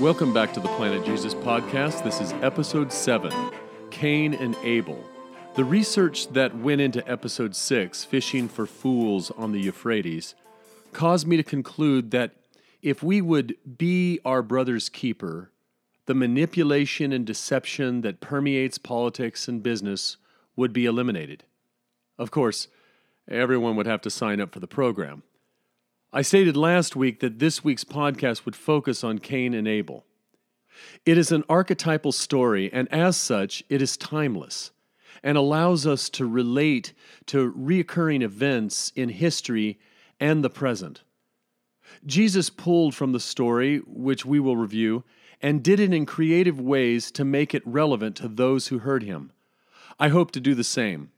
Welcome back to the Planet Jesus podcast. This is episode 7 Cain and Abel. The research that went into episode 6, Fishing for Fools on the Euphrates, caused me to conclude that if we would be our brother's keeper, the manipulation and deception that permeates politics and business would be eliminated. Of course, everyone would have to sign up for the program. I stated last week that this week's podcast would focus on Cain and Abel. It is an archetypal story, and as such, it is timeless and allows us to relate to reoccurring events in history and the present. Jesus pulled from the story, which we will review, and did it in creative ways to make it relevant to those who heard him. I hope to do the same.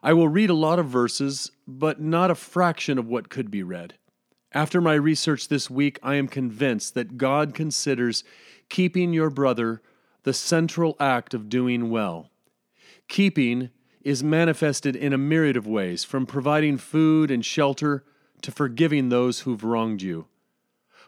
I will read a lot of verses, but not a fraction of what could be read. After my research this week, I am convinced that God considers keeping your brother the central act of doing well. Keeping is manifested in a myriad of ways, from providing food and shelter to forgiving those who've wronged you.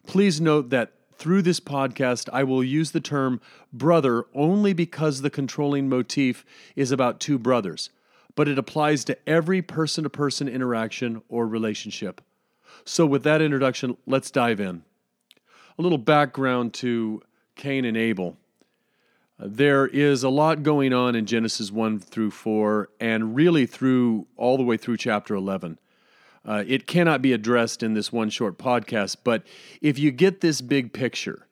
Please note that through this podcast, I will use the term brother only because the controlling motif is about two brothers, but it applies to every person to person interaction or relationship. So, with that introduction, let's dive in. A little background to Cain and Abel. Uh, there is a lot going on in Genesis 1 through 4, and really through all the way through chapter 11. Uh, it cannot be addressed in this one short podcast, but if you get this big picture,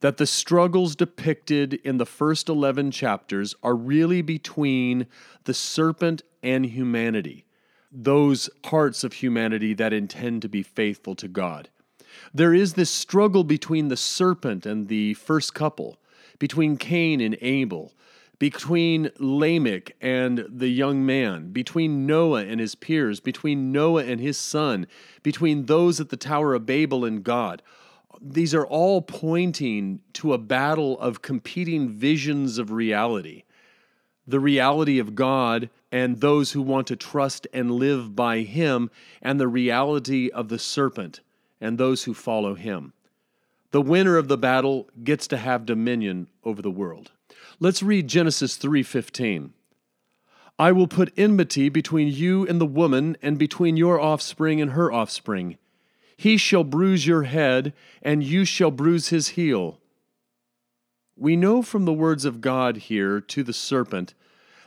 that the struggles depicted in the first 11 chapters are really between the serpent and humanity those parts of humanity that intend to be faithful to God. There is this struggle between the serpent and the first couple, between Cain and Abel, between Lamech and the young man, between Noah and his peers, between Noah and his son, between those at the Tower of Babel and God. These are all pointing to a battle of competing visions of reality the reality of God and those who want to trust and live by Him, and the reality of the serpent and those who follow Him. The winner of the battle gets to have dominion over the world. Let's read Genesis 3:15. I will put enmity between you and the woman, and between your offspring and her offspring. He shall bruise your head, and you shall bruise his heel. We know from the words of God here to the serpent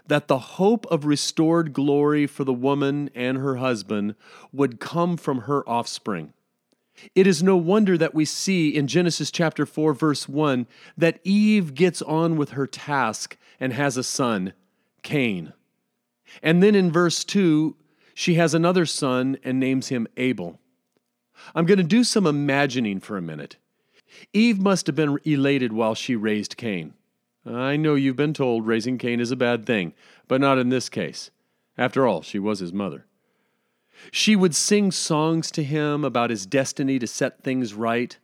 that the hope of restored glory for the woman and her husband would come from her offspring. It is no wonder that we see in Genesis chapter 4 verse 1 that Eve gets on with her task and has a son, Cain. And then in verse 2, she has another son and names him Abel. I'm going to do some imagining for a minute. Eve must have been elated while she raised Cain. I know you've been told raising Cain is a bad thing, but not in this case. After all, she was his mother. She would sing songs to him about his destiny to set things right,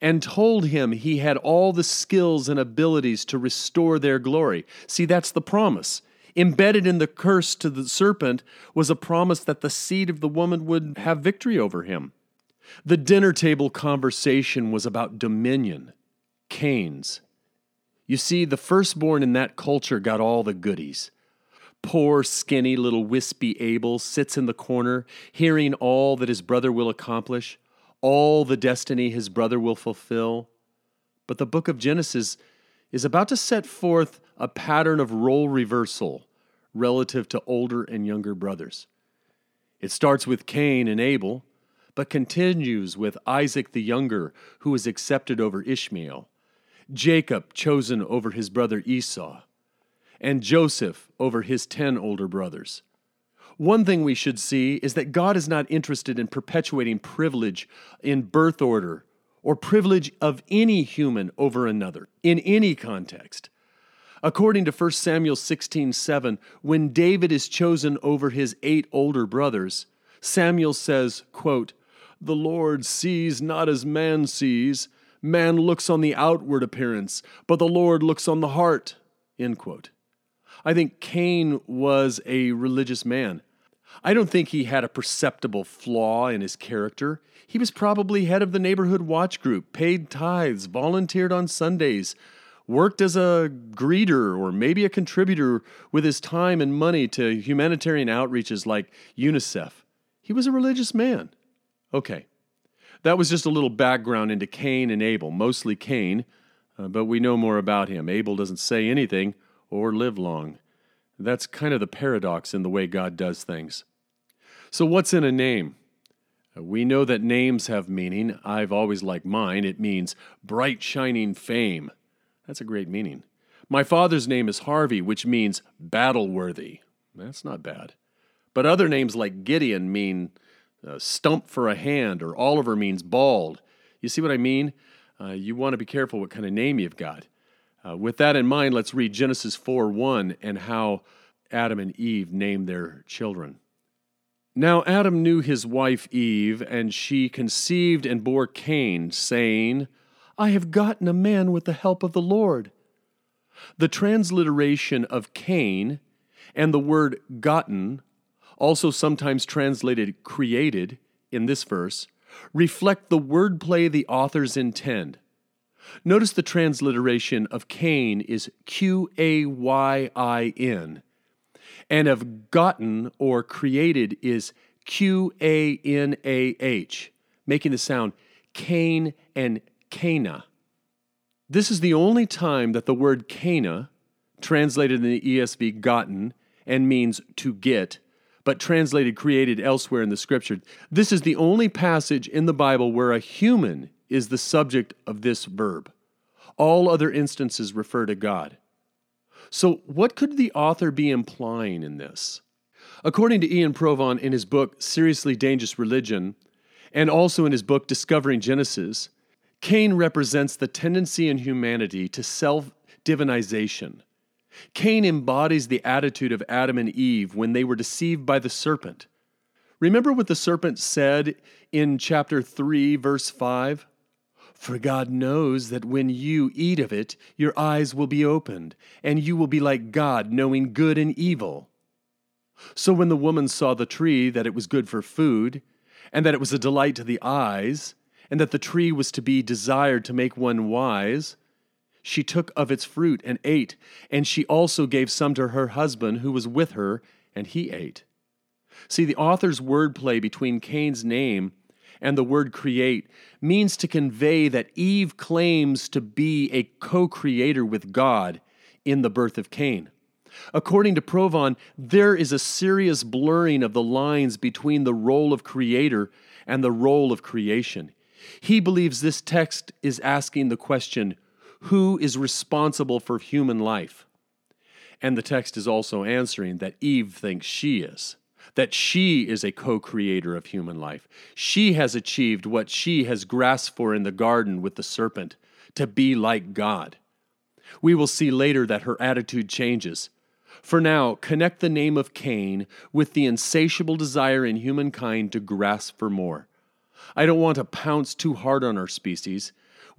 and told him he had all the skills and abilities to restore their glory. See, that's the promise. Embedded in the curse to the serpent was a promise that the seed of the woman would have victory over him. The dinner table conversation was about dominion, Cain's. You see, the firstborn in that culture got all the goodies. Poor, skinny little wispy Abel sits in the corner, hearing all that his brother will accomplish, all the destiny his brother will fulfill. But the book of Genesis is about to set forth a pattern of role reversal relative to older and younger brothers. It starts with Cain and Abel, but continues with Isaac the younger, who is accepted over Ishmael, Jacob chosen over his brother Esau, and Joseph over his ten older brothers. One thing we should see is that God is not interested in perpetuating privilege in birth order or privilege of any human over another in any context. According to 1 Samuel 16:7, when David is chosen over his eight older brothers, Samuel says, quote, the Lord sees not as man sees. Man looks on the outward appearance, but the Lord looks on the heart. End quote. I think Cain was a religious man. I don't think he had a perceptible flaw in his character. He was probably head of the neighborhood watch group, paid tithes, volunteered on Sundays, worked as a greeter or maybe a contributor with his time and money to humanitarian outreaches like UNICEF. He was a religious man. Okay, that was just a little background into Cain and Abel, mostly Cain, uh, but we know more about him. Abel doesn't say anything or live long. That's kind of the paradox in the way God does things. So, what's in a name? Uh, we know that names have meaning. I've always liked mine. It means bright, shining fame. That's a great meaning. My father's name is Harvey, which means battle worthy. That's not bad. But other names like Gideon mean uh, stump for a hand, or Oliver means bald. You see what I mean? Uh, you want to be careful what kind of name you've got. Uh, with that in mind, let's read Genesis 4 1 and how Adam and Eve named their children. Now Adam knew his wife Eve, and she conceived and bore Cain, saying, I have gotten a man with the help of the Lord. The transliteration of Cain and the word gotten, also sometimes translated created in this verse, reflect the wordplay the authors intend. Notice the transliteration of Cain is Q A Y I N, and of gotten or created is Q A N A H, making the sound Cain and Cana. This is the only time that the word Cana, translated in the ESV gotten, and means to get, but translated created elsewhere in the scripture. This is the only passage in the Bible where a human is the subject of this verb. All other instances refer to God. So, what could the author be implying in this? According to Ian Provan in his book Seriously Dangerous Religion, and also in his book Discovering Genesis, Cain represents the tendency in humanity to self divinization Cain embodies the attitude of Adam and Eve when they were deceived by the serpent. Remember what the serpent said in chapter 3, verse 5? For God knows that when you eat of it, your eyes will be opened, and you will be like God, knowing good and evil. So when the woman saw the tree, that it was good for food, and that it was a delight to the eyes, and that the tree was to be desired to make one wise, she took of its fruit and ate, and she also gave some to her husband who was with her, and he ate. See, the author's wordplay between Cain's name and the word create means to convey that Eve claims to be a co creator with God in the birth of Cain. According to Provan, there is a serious blurring of the lines between the role of creator and the role of creation. He believes this text is asking the question who is responsible for human life? And the text is also answering that Eve thinks she is, that she is a co creator of human life. She has achieved what she has grasped for in the garden with the serpent to be like God. We will see later that her attitude changes. For now, connect the name of Cain with the insatiable desire in humankind to grasp for more. I don't want to pounce too hard on our species.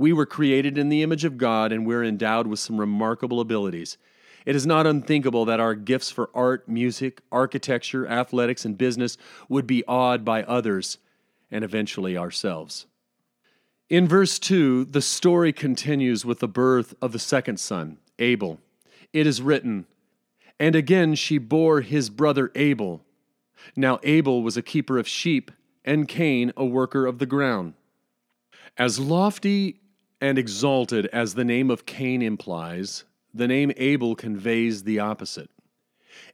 We were created in the image of God and we're endowed with some remarkable abilities. It is not unthinkable that our gifts for art, music, architecture, athletics, and business would be awed by others and eventually ourselves. In verse 2, the story continues with the birth of the second son, Abel. It is written, And again she bore his brother Abel. Now Abel was a keeper of sheep, and Cain a worker of the ground. As lofty and exalted as the name of Cain implies, the name Abel conveys the opposite.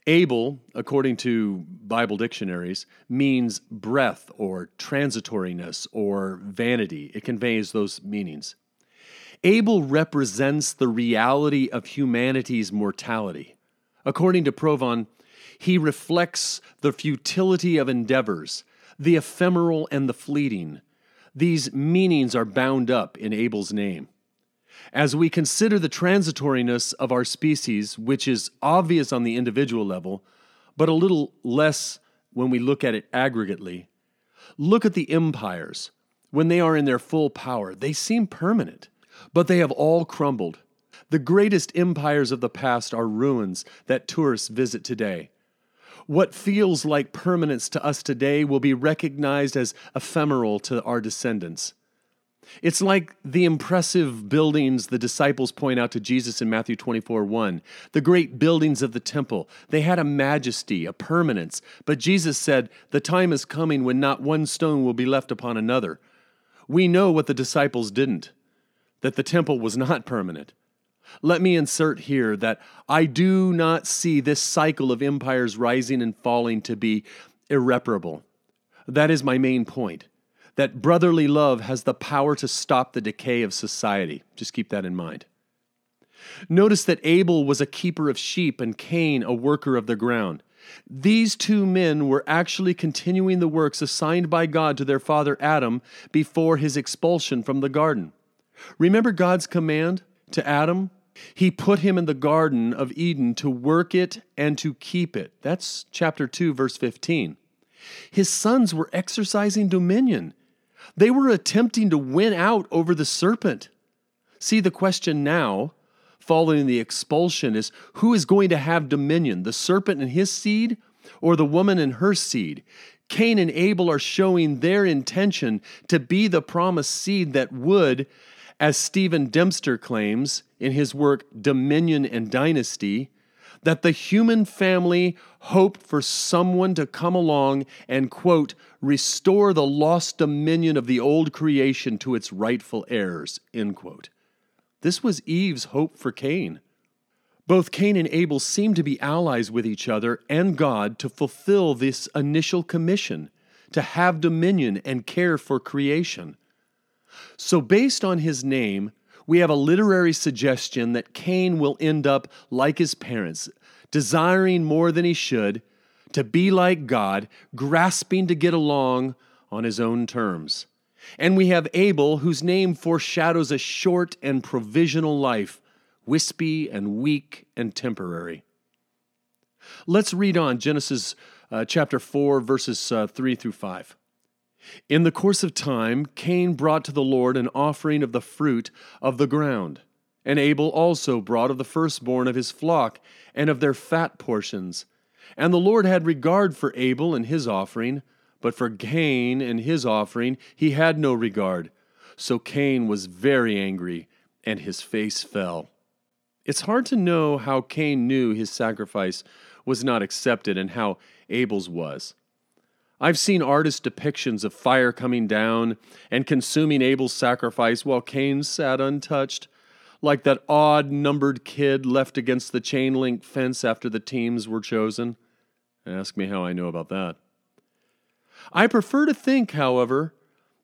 Abel, according to Bible dictionaries, means breath or transitoriness or vanity. It conveys those meanings. Abel represents the reality of humanity's mortality. According to Provan, he reflects the futility of endeavors, the ephemeral and the fleeting, these meanings are bound up in Abel's name. As we consider the transitoriness of our species, which is obvious on the individual level, but a little less when we look at it aggregately, look at the empires. When they are in their full power, they seem permanent, but they have all crumbled. The greatest empires of the past are ruins that tourists visit today. What feels like permanence to us today will be recognized as ephemeral to our descendants. It's like the impressive buildings the disciples point out to Jesus in Matthew 24 1. The great buildings of the temple. They had a majesty, a permanence. But Jesus said, The time is coming when not one stone will be left upon another. We know what the disciples didn't, that the temple was not permanent. Let me insert here that I do not see this cycle of empires rising and falling to be irreparable. That is my main point that brotherly love has the power to stop the decay of society. Just keep that in mind. Notice that Abel was a keeper of sheep and Cain a worker of the ground. These two men were actually continuing the works assigned by God to their father Adam before his expulsion from the garden. Remember God's command to Adam? He put him in the Garden of Eden to work it and to keep it. That's chapter 2, verse 15. His sons were exercising dominion. They were attempting to win out over the serpent. See, the question now, following the expulsion, is who is going to have dominion, the serpent and his seed, or the woman and her seed? Cain and Abel are showing their intention to be the promised seed that would, as Stephen Dempster claims in his work Dominion and Dynasty, that the human family hoped for someone to come along and, quote, restore the lost dominion of the old creation to its rightful heirs, end quote. This was Eve's hope for Cain. Both Cain and Abel seem to be allies with each other and God to fulfill this initial commission to have dominion and care for creation. So, based on his name, we have a literary suggestion that Cain will end up like his parents, desiring more than he should, to be like God, grasping to get along on his own terms. And we have Abel, whose name foreshadows a short and provisional life, wispy and weak and temporary. Let's read on Genesis uh, chapter 4, verses uh, 3 through 5. In the course of time, Cain brought to the Lord an offering of the fruit of the ground. And Abel also brought of the firstborn of his flock and of their fat portions. And the Lord had regard for Abel and his offering, but for Cain and his offering he had no regard. So Cain was very angry, and his face fell. It's hard to know how Cain knew his sacrifice was not accepted and how Abel's was. I've seen artist depictions of fire coming down and consuming Abel's sacrifice while Cain sat untouched, like that odd numbered kid left against the chain link fence after the teams were chosen. Ask me how I know about that. I prefer to think, however,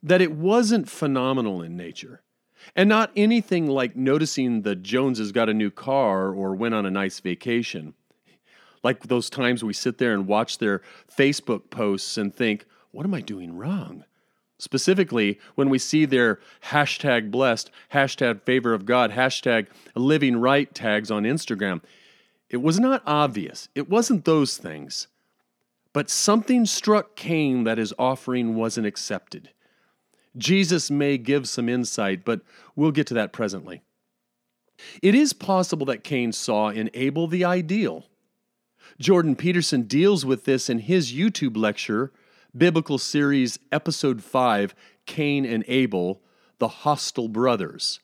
that it wasn't phenomenal in nature, and not anything like noticing the Joneses got a new car or went on a nice vacation. Like those times we sit there and watch their Facebook posts and think, what am I doing wrong? Specifically, when we see their hashtag blessed, hashtag favor of God, hashtag living right tags on Instagram, it was not obvious. It wasn't those things. But something struck Cain that his offering wasn't accepted. Jesus may give some insight, but we'll get to that presently. It is possible that Cain saw in Abel the ideal Jordan Peterson deals with this in his YouTube lecture, Biblical Series Episode 5 Cain and Abel, the Hostile Brothers.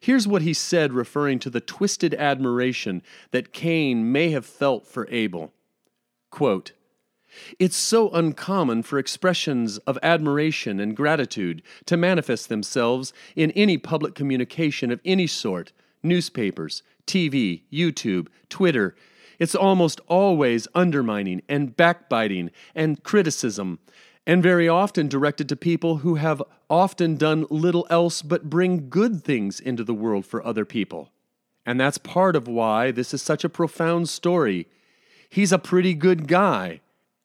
Here's what he said, referring to the twisted admiration that Cain may have felt for Abel. Quote, it's so uncommon for expressions of admiration and gratitude to manifest themselves in any public communication of any sort newspapers, TV, YouTube, Twitter, it's almost always undermining and backbiting and criticism, and very often directed to people who have often done little else but bring good things into the world for other people. And that's part of why this is such a profound story. He's a pretty good guy.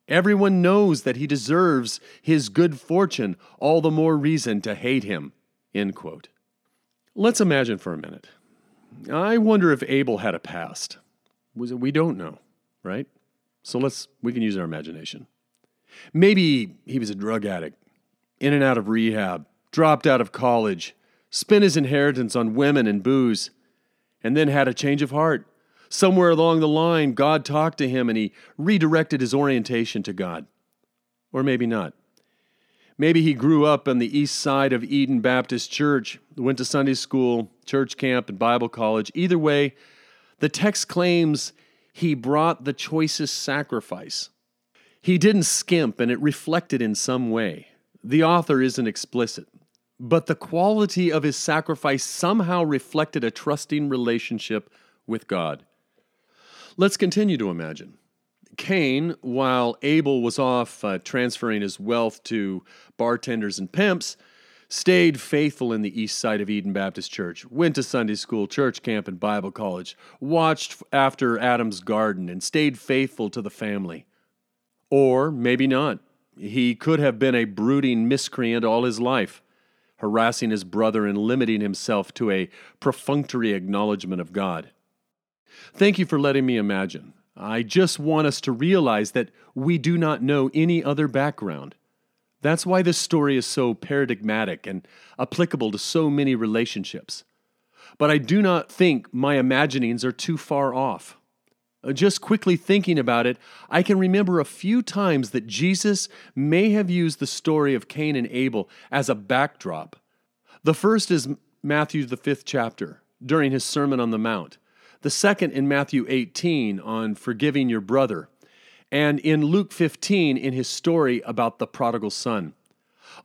Everyone knows that he deserves his good fortune, all the more reason to hate him. End quote. Let's imagine for a minute. I wonder if Abel had a past. We don't know, right? So let's we can use our imagination. Maybe he was a drug addict, in and out of rehab, dropped out of college, spent his inheritance on women and booze, and then had a change of heart, Somewhere along the line, God talked to him and he redirected his orientation to God. Or maybe not. Maybe he grew up on the east side of Eden Baptist Church, went to Sunday school, church camp, and Bible college. Either way, the text claims he brought the choicest sacrifice. He didn't skimp, and it reflected in some way. The author isn't explicit, but the quality of his sacrifice somehow reflected a trusting relationship with God. Let's continue to imagine. Cain, while Abel was off uh, transferring his wealth to bartenders and pimps, stayed faithful in the east side of Eden Baptist Church, went to Sunday school, church camp, and Bible college, watched after Adam's garden, and stayed faithful to the family. Or maybe not. He could have been a brooding miscreant all his life, harassing his brother and limiting himself to a perfunctory acknowledgement of God. Thank you for letting me imagine. I just want us to realize that we do not know any other background. That's why this story is so paradigmatic and applicable to so many relationships. But I do not think my imaginings are too far off. Uh, just quickly thinking about it, I can remember a few times that Jesus may have used the story of Cain and Abel as a backdrop. The first is Matthew, the fifth chapter, during his Sermon on the Mount the second in Matthew 18 on forgiving your brother, and in Luke 15 in his story about the prodigal son.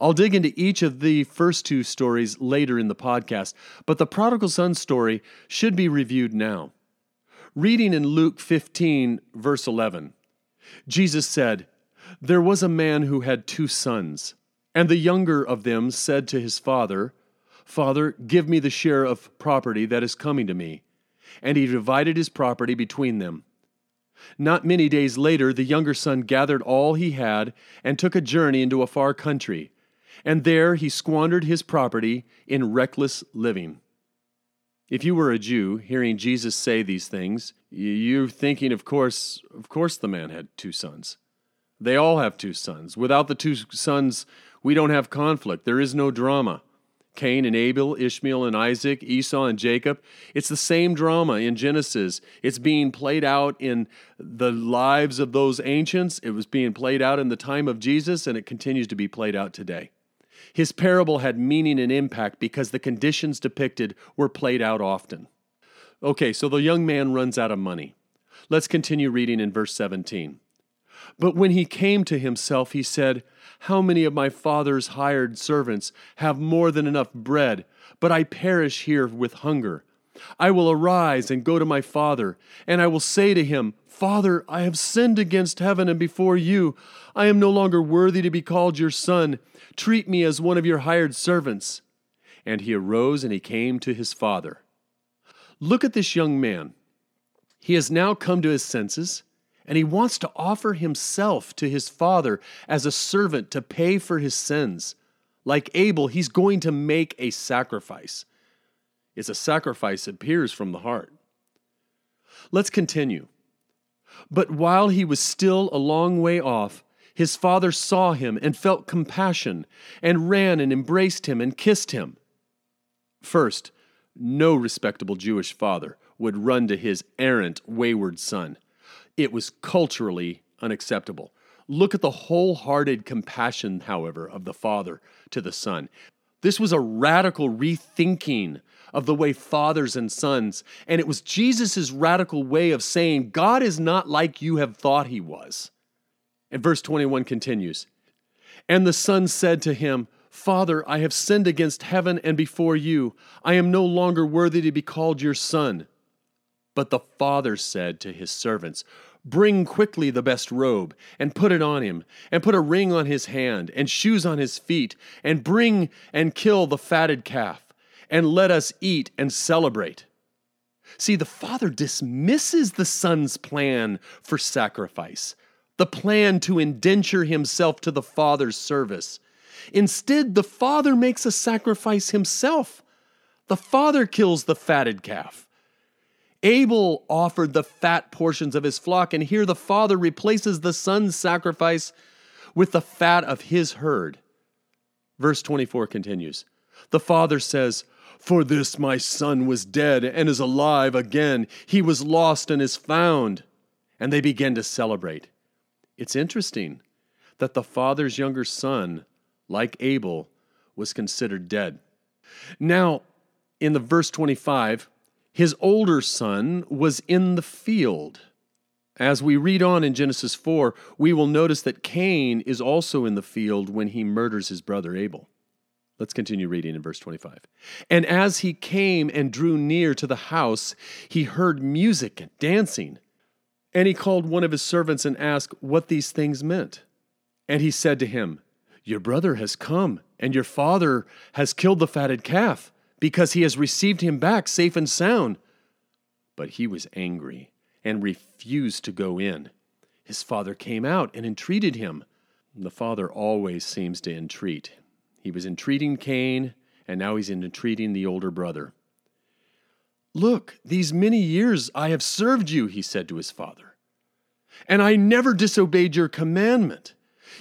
I'll dig into each of the first two stories later in the podcast, but the prodigal son story should be reviewed now. Reading in Luke 15, verse 11, Jesus said, There was a man who had two sons, and the younger of them said to his father, Father, give me the share of property that is coming to me and he divided his property between them. Not many days later, the younger son gathered all he had and took a journey into a far country, and there he squandered his property in reckless living. If you were a Jew hearing Jesus say these things, you're thinking, of course, of course the man had two sons. They all have two sons. Without the two sons, we don't have conflict. There is no drama. Cain and Abel, Ishmael and Isaac, Esau and Jacob. It's the same drama in Genesis. It's being played out in the lives of those ancients. It was being played out in the time of Jesus, and it continues to be played out today. His parable had meaning and impact because the conditions depicted were played out often. Okay, so the young man runs out of money. Let's continue reading in verse 17. But when he came to himself, he said, How many of my father's hired servants have more than enough bread, but I perish here with hunger? I will arise and go to my father, and I will say to him, Father, I have sinned against heaven and before you. I am no longer worthy to be called your son. Treat me as one of your hired servants. And he arose and he came to his father. Look at this young man. He has now come to his senses and he wants to offer himself to his father as a servant to pay for his sins. Like Abel, he's going to make a sacrifice. It's a sacrifice that appears from the heart. Let's continue. But while he was still a long way off, his father saw him and felt compassion, and ran and embraced him and kissed him. First, no respectable Jewish father would run to his errant, wayward son. It was culturally unacceptable. Look at the wholehearted compassion, however, of the Father to the Son. This was a radical rethinking of the way fathers and sons, and it was Jesus' radical way of saying, God is not like you have thought he was. And verse 21 continues And the son said to him, Father, I have sinned against heaven and before you. I am no longer worthy to be called your son. But the father said to his servants, Bring quickly the best robe, and put it on him, and put a ring on his hand, and shoes on his feet, and bring and kill the fatted calf, and let us eat and celebrate. See, the father dismisses the son's plan for sacrifice, the plan to indenture himself to the father's service. Instead, the father makes a sacrifice himself. The father kills the fatted calf. Abel offered the fat portions of his flock, and here the father replaces the son's sacrifice with the fat of his herd. Verse 24 continues The father says, For this my son was dead and is alive again. He was lost and is found. And they begin to celebrate. It's interesting that the father's younger son, like Abel, was considered dead. Now, in the verse 25, his older son was in the field. As we read on in Genesis 4, we will notice that Cain is also in the field when he murders his brother Abel. Let's continue reading in verse 25. And as he came and drew near to the house, he heard music and dancing. And he called one of his servants and asked what these things meant. And he said to him, Your brother has come, and your father has killed the fatted calf, because he has received him back safe and sound. But he was angry and refused to go in. His father came out and entreated him. The father always seems to entreat. He was entreating Cain, and now he's entreating the older brother. Look, these many years I have served you, he said to his father, and I never disobeyed your commandment.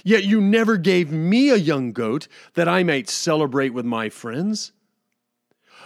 Yet you never gave me a young goat that I might celebrate with my friends.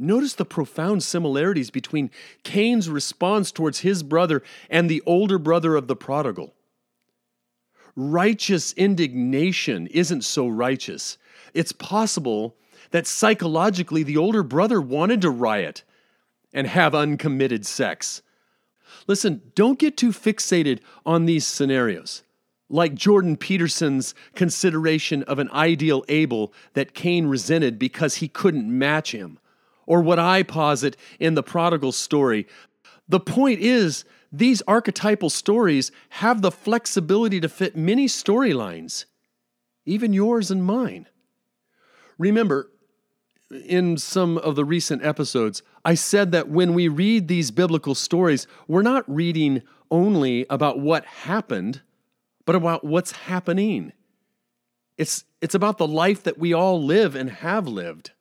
Notice the profound similarities between Cain's response towards his brother and the older brother of the prodigal. Righteous indignation isn't so righteous it's possible that psychologically the older brother wanted to riot and have uncommitted sex. Listen, don't get too fixated on these scenarios. Like Jordan Peterson's consideration of an ideal Abel that Cain resented because he couldn't match him, or what I posit in the prodigal story. The point is, these archetypal stories have the flexibility to fit many storylines, even yours and mine. Remember, in some of the recent episodes, I said that when we read these biblical stories, we're not reading only about what happened, but about what's happening. It's, it's about the life that we all live and have lived.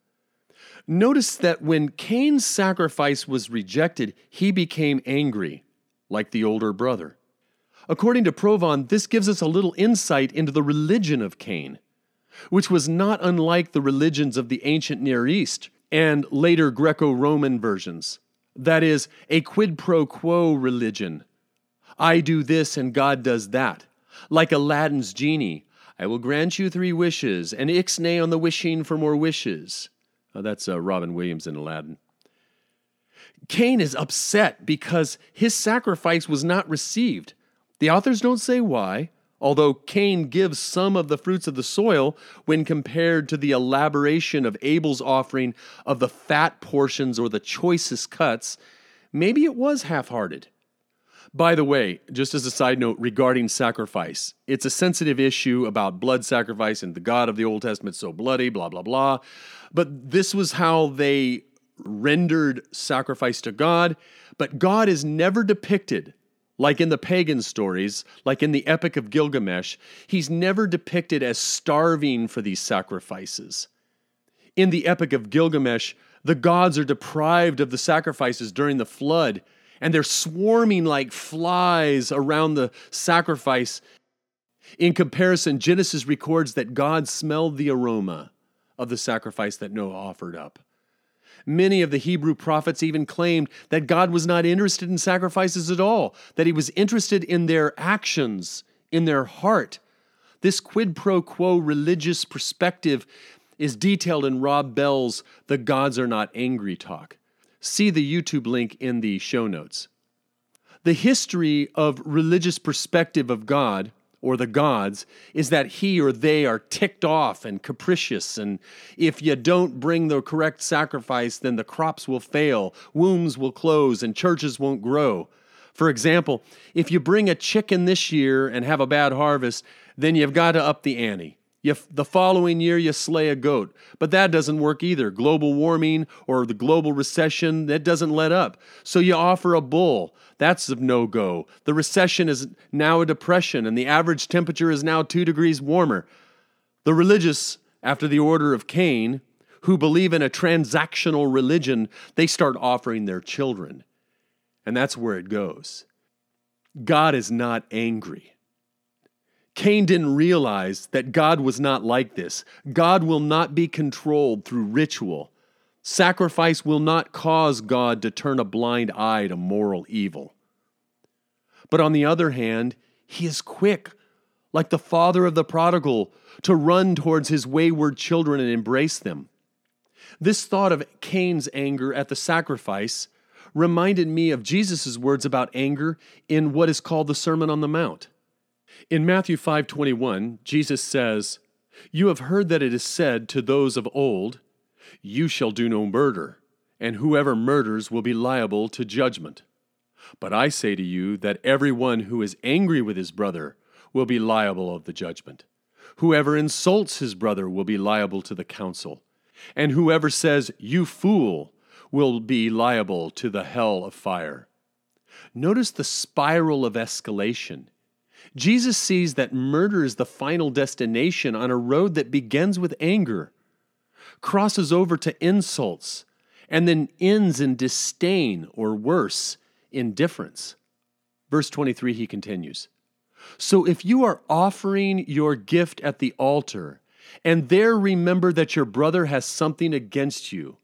Notice that when Cain's sacrifice was rejected, he became angry, like the older brother. According to Provan, this gives us a little insight into the religion of Cain which was not unlike the religions of the ancient Near East and later Greco Roman versions. That is, a quid pro quo religion. I do this and God does that. Like Aladdin's genie, I will grant you three wishes, and ixnay on the wishing for more wishes. Oh, that's uh, Robin Williams in Aladdin. Cain is upset because his sacrifice was not received. The authors don't say why, Although Cain gives some of the fruits of the soil when compared to the elaboration of Abel's offering of the fat portions or the choicest cuts, maybe it was half hearted. By the way, just as a side note regarding sacrifice, it's a sensitive issue about blood sacrifice and the God of the Old Testament so bloody, blah, blah, blah. But this was how they rendered sacrifice to God. But God is never depicted like in the pagan stories, like in the Epic of Gilgamesh, he's never depicted as starving for these sacrifices. In the Epic of Gilgamesh, the gods are deprived of the sacrifices during the flood, and they're swarming like flies around the sacrifice. In comparison, Genesis records that God smelled the aroma of the sacrifice that Noah offered up. Many of the Hebrew prophets even claimed that God was not interested in sacrifices at all, that he was interested in their actions, in their heart. This quid pro quo religious perspective is detailed in Rob Bell's The Gods Are Not Angry talk. See the YouTube link in the show notes. The history of religious perspective of God or the gods is that he or they are ticked off and capricious. And if you don't bring the correct sacrifice, then the crops will fail, wombs will close, and churches won't grow. For example, if you bring a chicken this year and have a bad harvest, then you've got to up the ante. You, the following year, you slay a goat. But that doesn't work either. Global warming or the global recession, that doesn't let up. So you offer a bull. That's of no go. The recession is now a depression, and the average temperature is now two degrees warmer. The religious, after the order of Cain, who believe in a transactional religion, they start offering their children. And that's where it goes. God is not angry. Cain didn't realize that God was not like this. God will not be controlled through ritual. Sacrifice will not cause God to turn a blind eye to moral evil. But on the other hand, he is quick, like the father of the prodigal, to run towards his wayward children and embrace them. This thought of Cain's anger at the sacrifice reminded me of Jesus' words about anger in what is called the Sermon on the Mount. In Matthew 5:21, Jesus says, "You have heard that it is said to those of old, you shall do no murder, and whoever murders will be liable to judgment. But I say to you that everyone who is angry with his brother will be liable of the judgment. Whoever insults his brother will be liable to the council, and whoever says, You fool, will be liable to the hell of fire. Notice the spiral of escalation. Jesus sees that murder is the final destination on a road that begins with anger, crosses over to insults, and then ends in disdain or worse, indifference. Verse 23, he continues So if you are offering your gift at the altar, and there remember that your brother has something against you,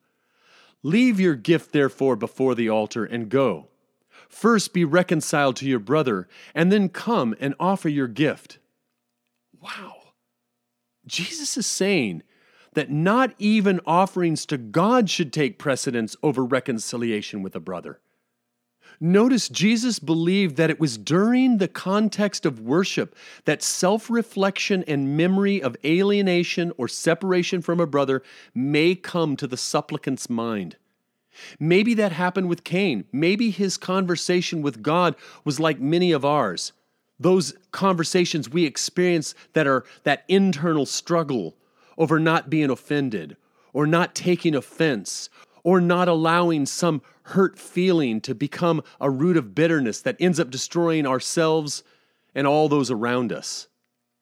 leave your gift therefore before the altar and go. First be reconciled to your brother, and then come and offer your gift. Wow. Jesus is saying that not even offerings to God should take precedence over reconciliation with a brother. Notice Jesus believed that it was during the context of worship that self reflection and memory of alienation or separation from a brother may come to the supplicant's mind. Maybe that happened with Cain. Maybe his conversation with God was like many of ours. Those conversations we experience that are that internal struggle over not being offended or not taking offense or not allowing some hurt feeling to become a root of bitterness that ends up destroying ourselves and all those around us.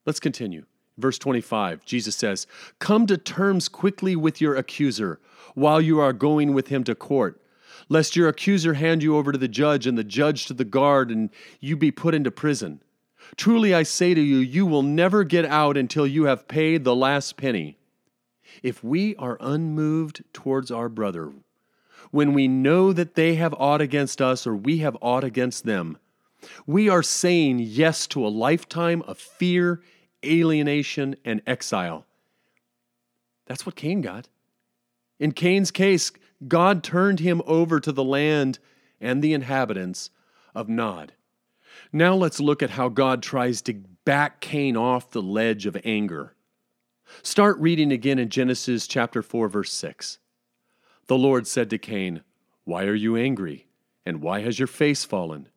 Let's continue. Verse 25, Jesus says, Come to terms quickly with your accuser while you are going with him to court, lest your accuser hand you over to the judge and the judge to the guard and you be put into prison. Truly I say to you, you will never get out until you have paid the last penny. If we are unmoved towards our brother, when we know that they have aught against us or we have aught against them, we are saying yes to a lifetime of fear, alienation, and exile. That's what Cain got. In Cain's case, God turned him over to the land and the inhabitants of Nod. Now let's look at how God tries to back Cain off the ledge of anger. Start reading again in Genesis chapter 4 verse 6. The Lord said to Cain, "Why are you angry? And why has your face fallen?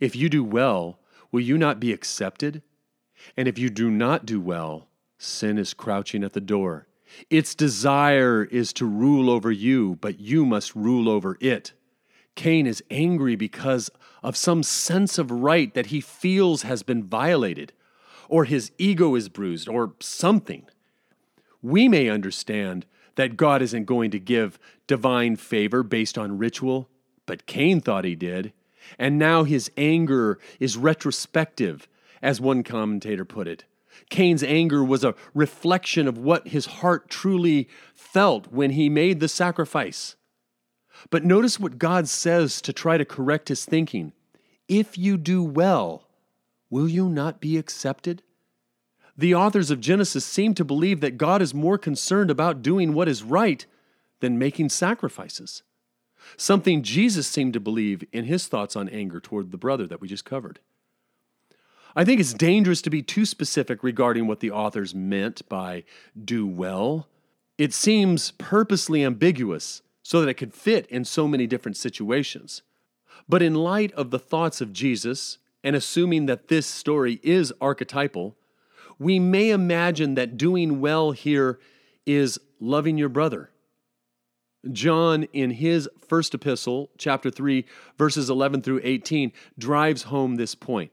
If you do well, will you not be accepted? And if you do not do well, sin is crouching at the door. Its desire is to rule over you, but you must rule over it. Cain is angry because of some sense of right that he feels has been violated, or his ego is bruised, or something. We may understand that God isn't going to give divine favor based on ritual, but Cain thought he did. And now his anger is retrospective, as one commentator put it. Cain's anger was a reflection of what his heart truly felt when he made the sacrifice. But notice what God says to try to correct his thinking. If you do well, will you not be accepted? The authors of Genesis seem to believe that God is more concerned about doing what is right than making sacrifices. Something Jesus seemed to believe in his thoughts on anger toward the brother that we just covered. I think it's dangerous to be too specific regarding what the authors meant by do well. It seems purposely ambiguous so that it could fit in so many different situations. But in light of the thoughts of Jesus, and assuming that this story is archetypal, we may imagine that doing well here is loving your brother. John, in his first epistle, chapter 3, verses 11 through 18, drives home this point.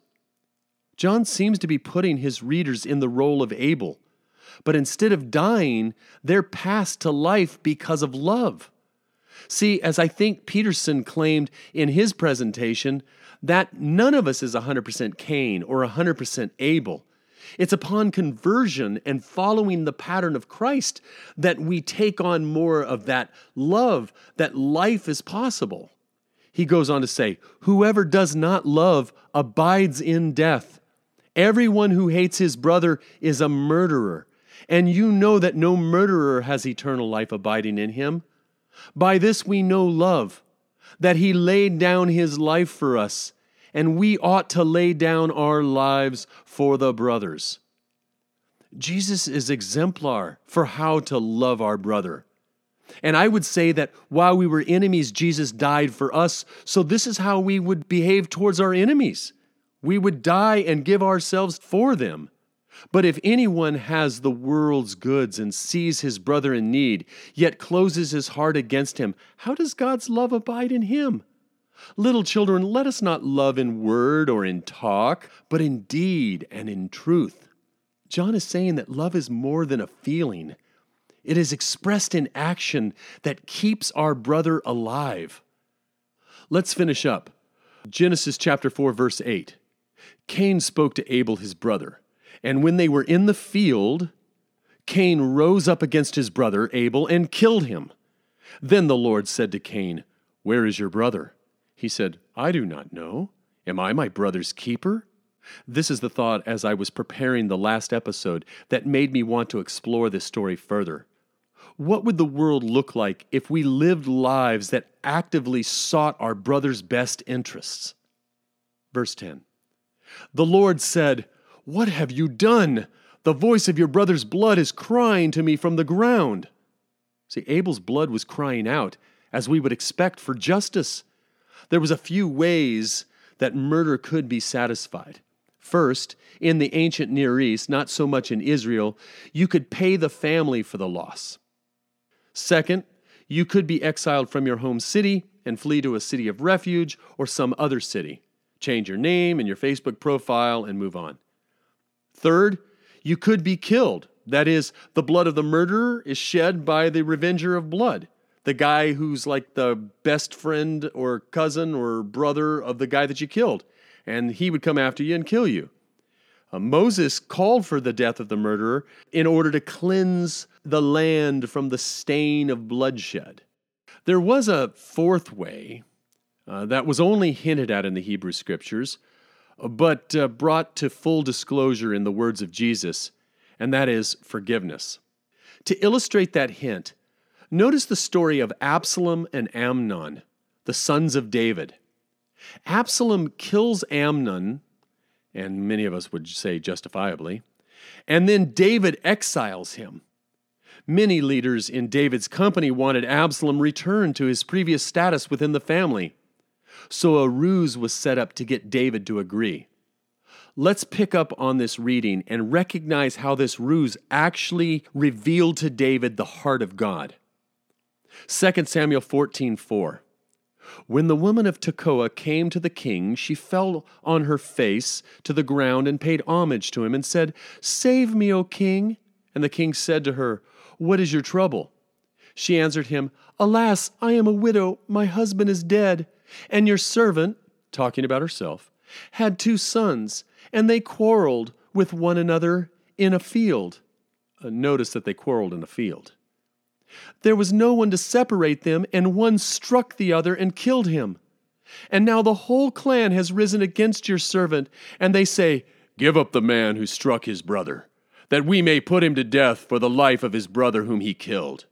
John seems to be putting his readers in the role of Abel, but instead of dying, they're passed to life because of love. See, as I think Peterson claimed in his presentation, that none of us is 100% Cain or 100% Abel. It's upon conversion and following the pattern of Christ that we take on more of that love, that life is possible. He goes on to say, Whoever does not love abides in death. Everyone who hates his brother is a murderer, and you know that no murderer has eternal life abiding in him. By this we know love, that he laid down his life for us and we ought to lay down our lives for the brothers. Jesus is exemplar for how to love our brother. And I would say that while we were enemies, Jesus died for us. So this is how we would behave towards our enemies. We would die and give ourselves for them. But if anyone has the world's goods and sees his brother in need, yet closes his heart against him, how does God's love abide in him? Little children, let us not love in word or in talk, but in deed and in truth. John is saying that love is more than a feeling. It is expressed in action that keeps our brother alive. Let's finish up. Genesis chapter 4 verse 8. Cain spoke to Abel his brother, and when they were in the field, Cain rose up against his brother Abel and killed him. Then the Lord said to Cain, Where is your brother? He said, I do not know. Am I my brother's keeper? This is the thought as I was preparing the last episode that made me want to explore this story further. What would the world look like if we lived lives that actively sought our brother's best interests? Verse 10 The Lord said, What have you done? The voice of your brother's blood is crying to me from the ground. See, Abel's blood was crying out, as we would expect for justice. There was a few ways that murder could be satisfied. First, in the ancient Near East, not so much in Israel, you could pay the family for the loss. Second, you could be exiled from your home city and flee to a city of refuge or some other city. Change your name and your Facebook profile and move on. Third, you could be killed. That is, the blood of the murderer is shed by the revenger of blood the guy who's like the best friend or cousin or brother of the guy that you killed, and he would come after you and kill you. Uh, Moses called for the death of the murderer in order to cleanse the land from the stain of bloodshed. There was a fourth way uh, that was only hinted at in the Hebrew Scriptures, but uh, brought to full disclosure in the words of Jesus, and that is forgiveness. To illustrate that hint, Notice the story of Absalom and Amnon, the sons of David. Absalom kills Amnon, and many of us would say justifiably, and then David exiles him. Many leaders in David's company wanted Absalom returned to his previous status within the family. So a ruse was set up to get David to agree. Let's pick up on this reading and recognize how this ruse actually revealed to David the heart of God. 2 Samuel 14 4. When the woman of Tekoa came to the king, she fell on her face to the ground and paid homage to him and said, Save me, O king. And the king said to her, What is your trouble? She answered him, Alas, I am a widow, my husband is dead, and your servant, talking about herself, had two sons, and they quarreled with one another in a field. Uh, notice that they quarreled in a field. There was no one to separate them, and one struck the other and killed him. And now the whole clan has risen against your servant, and they say, Give up the man who struck his brother. that we may put him to death for the life of his brother whom he killed.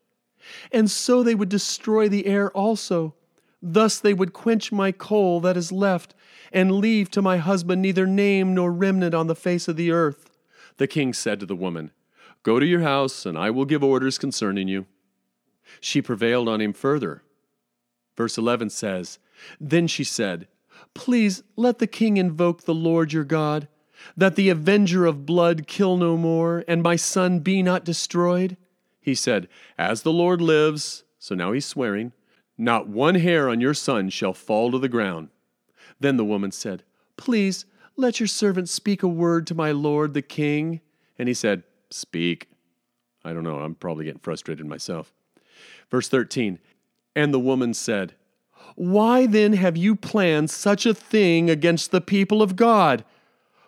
And so they would destroy the heir also. Thus they would quench my coal that is left, and leave to my husband neither name nor remnant on the face of the earth. The king said to the woman, Go to your house, and I will give orders concerning you. She prevailed on him further. Verse 11 says, Then she said, Please let the king invoke the Lord your God, that the avenger of blood kill no more, and my son be not destroyed. He said, As the Lord lives, so now he's swearing, not one hair on your son shall fall to the ground. Then the woman said, Please let your servant speak a word to my lord the king. And he said, Speak. I don't know, I'm probably getting frustrated myself. Verse 13 And the woman said, Why then have you planned such a thing against the people of God?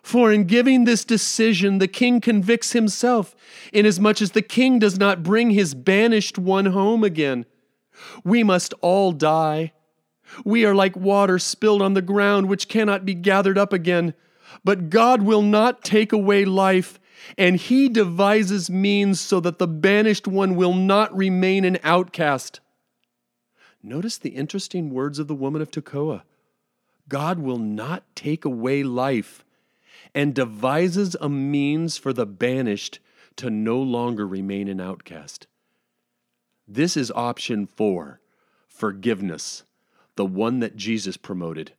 For in giving this decision, the king convicts himself, inasmuch as the king does not bring his banished one home again. We must all die. We are like water spilled on the ground, which cannot be gathered up again. But God will not take away life, and he devises means so that the banished one will not remain an outcast. Notice the interesting words of the woman of Tekoa God will not take away life and devises a means for the banished to no longer remain an outcast. This is option four forgiveness, the one that Jesus promoted.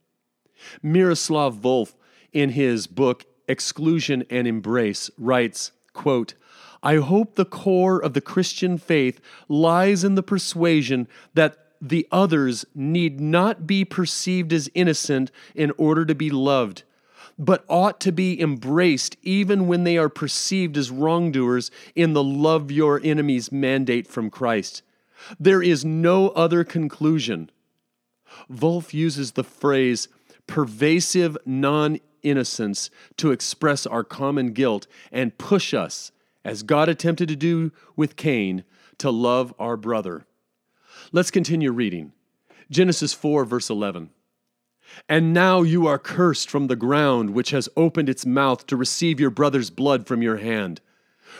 Miroslav Volf, in his book Exclusion and Embrace, writes, quote, I hope the core of the Christian faith lies in the persuasion that the others need not be perceived as innocent in order to be loved but ought to be embraced even when they are perceived as wrongdoers in the love your enemies mandate from Christ. There is no other conclusion. Volf uses the phrase pervasive non innocence to express our common guilt and push us, as God attempted to do with Cain, to love our brother. Let's continue reading. Genesis 4, verse 11. And now you are cursed from the ground, which has opened its mouth to receive your brother's blood from your hand.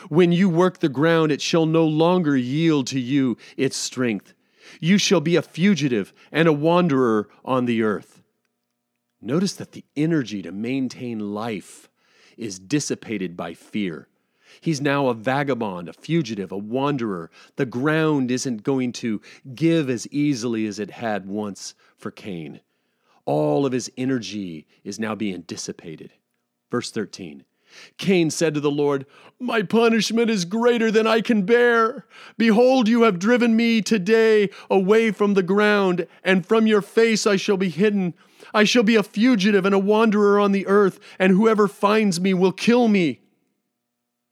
When you work the ground, it shall no longer yield to you its strength. You shall be a fugitive and a wanderer on the earth. Notice that the energy to maintain life is dissipated by fear. He's now a vagabond, a fugitive, a wanderer. The ground isn't going to give as easily as it had once for Cain. All of his energy is now being dissipated. Verse 13 Cain said to the Lord, My punishment is greater than I can bear. Behold, you have driven me today away from the ground, and from your face I shall be hidden. I shall be a fugitive and a wanderer on the earth, and whoever finds me will kill me.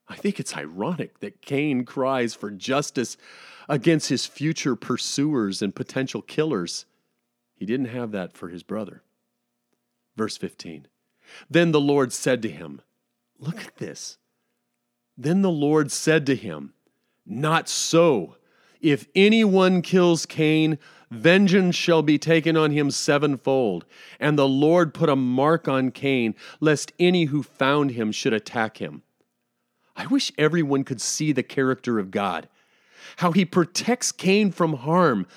I think it's ironic that Cain cries for justice against his future pursuers and potential killers. He didn't have that for his brother. Verse 15 Then the Lord said to him, Look at this. Then the Lord said to him, Not so. If anyone kills Cain, vengeance shall be taken on him sevenfold. And the Lord put a mark on Cain, lest any who found him should attack him. I wish everyone could see the character of God, how he protects Cain from harm,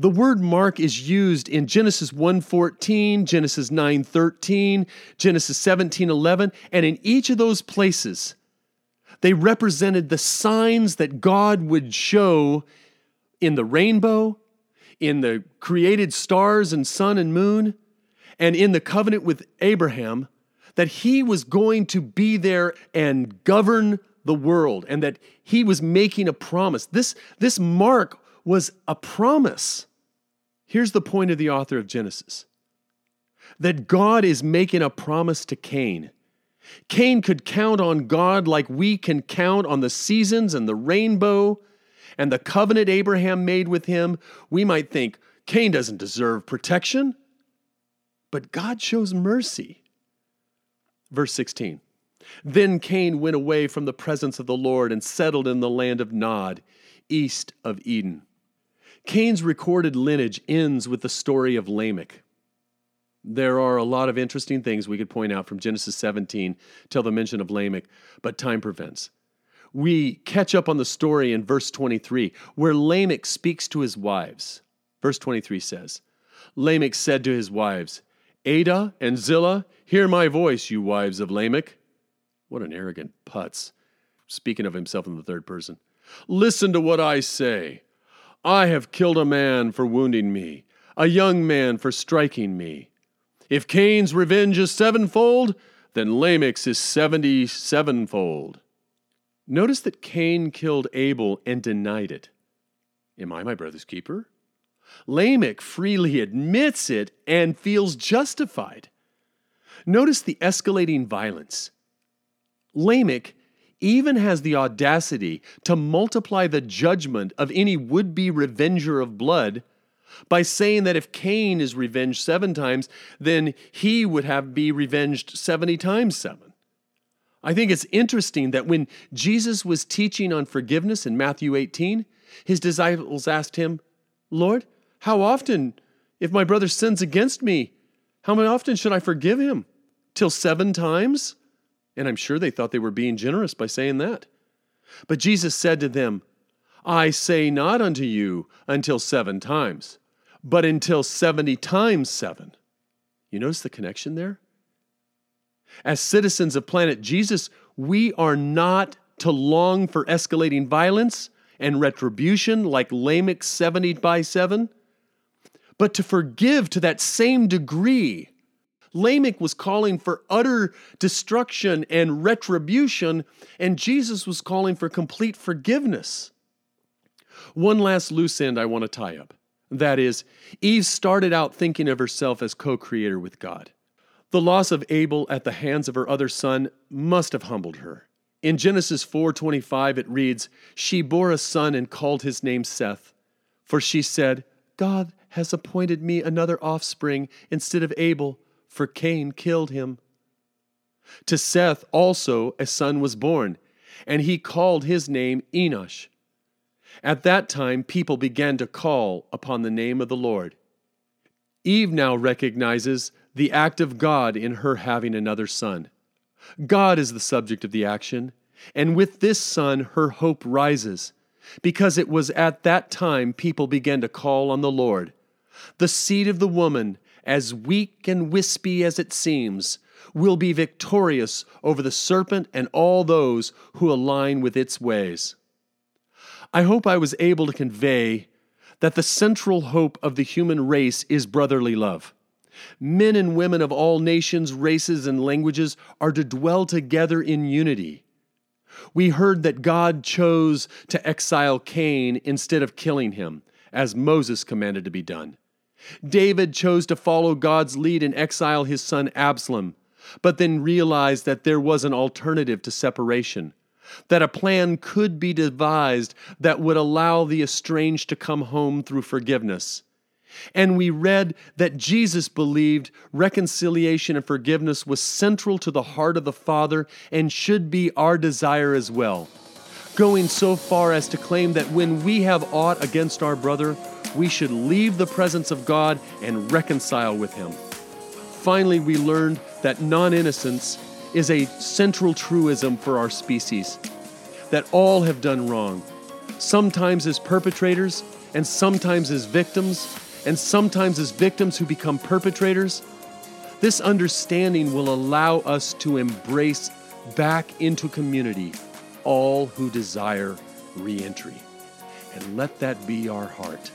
the word mark is used in Genesis 1:14, Genesis 9:13, Genesis 17:11, and in each of those places they represented the signs that God would show in the rainbow, in the created stars and sun and moon, and in the covenant with Abraham that he was going to be there and govern the world and that he was making a promise. This, this mark was a promise. Here's the point of the author of Genesis that God is making a promise to Cain. Cain could count on God like we can count on the seasons and the rainbow and the covenant Abraham made with him. We might think Cain doesn't deserve protection, but God shows mercy. Verse 16 Then Cain went away from the presence of the Lord and settled in the land of Nod, east of Eden. Cain's recorded lineage ends with the story of Lamech. There are a lot of interesting things we could point out from Genesis 17 till the mention of Lamech, but time prevents. we catch up on the story in verse 23, where Lamech speaks to his wives. Verse 23 says, Lamech said to his wives, Ada and Zillah, hear my voice, you wives of Lamech. What an arrogant putz, speaking of himself in the third person. Listen to what I say. I have killed a man for wounding me, a young man for striking me. If Cain's revenge is sevenfold, then Lamech's is seventy sevenfold. Notice that Cain killed Abel and denied it. Am I my brother's keeper? Lamech freely admits it and feels justified. Notice the escalating violence. Lamech even has the audacity to multiply the judgment of any would be revenger of blood by saying that if Cain is revenged seven times, then he would have be revenged 70 times seven. I think it's interesting that when Jesus was teaching on forgiveness in Matthew 18, his disciples asked him, Lord, how often, if my brother sins against me, how often should I forgive him? Till seven times? And I'm sure they thought they were being generous by saying that. But Jesus said to them, I say not unto you until seven times, but until 70 times seven. You notice the connection there? As citizens of planet Jesus, we are not to long for escalating violence and retribution like Lamech 70 by 7, but to forgive to that same degree. Lamech was calling for utter destruction and retribution, and Jesus was calling for complete forgiveness. One last loose end I want to tie up. That is, Eve started out thinking of herself as co creator with God. The loss of Abel at the hands of her other son must have humbled her. In Genesis 4:25 it reads, "She bore a son and called his name Seth, for she said, God has appointed me another offspring instead of Abel, for Cain killed him." To Seth also a son was born, and he called his name Enosh. At that time people began to call upon the name of the Lord. Eve now recognizes the act of God in her having another son. God is the subject of the action, and with this son her hope rises, because it was at that time people began to call on the Lord. The seed of the woman, as weak and wispy as it seems, will be victorious over the serpent and all those who align with its ways. I hope I was able to convey that the central hope of the human race is brotherly love. Men and women of all nations, races, and languages are to dwell together in unity. We heard that God chose to exile Cain instead of killing him, as Moses commanded to be done. David chose to follow God's lead and exile his son Absalom, but then realized that there was an alternative to separation that a plan could be devised that would allow the estranged to come home through forgiveness. And we read that Jesus believed reconciliation and forgiveness was central to the heart of the Father and should be our desire as well. Going so far as to claim that when we have aught against our brother, we should leave the presence of God and reconcile with him. Finally, we learned that non innocence is a central truism for our species that all have done wrong, sometimes as perpetrators, and sometimes as victims, and sometimes as victims who become perpetrators. This understanding will allow us to embrace back into community all who desire reentry. And let that be our heart.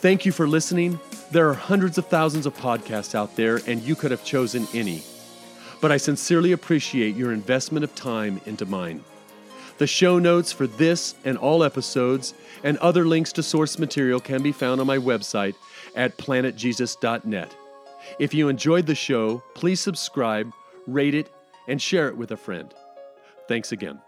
Thank you for listening. There are hundreds of thousands of podcasts out there, and you could have chosen any but I sincerely appreciate your investment of time into mine. The show notes for this and all episodes and other links to source material can be found on my website at planetjesus.net. If you enjoyed the show, please subscribe, rate it, and share it with a friend. Thanks again.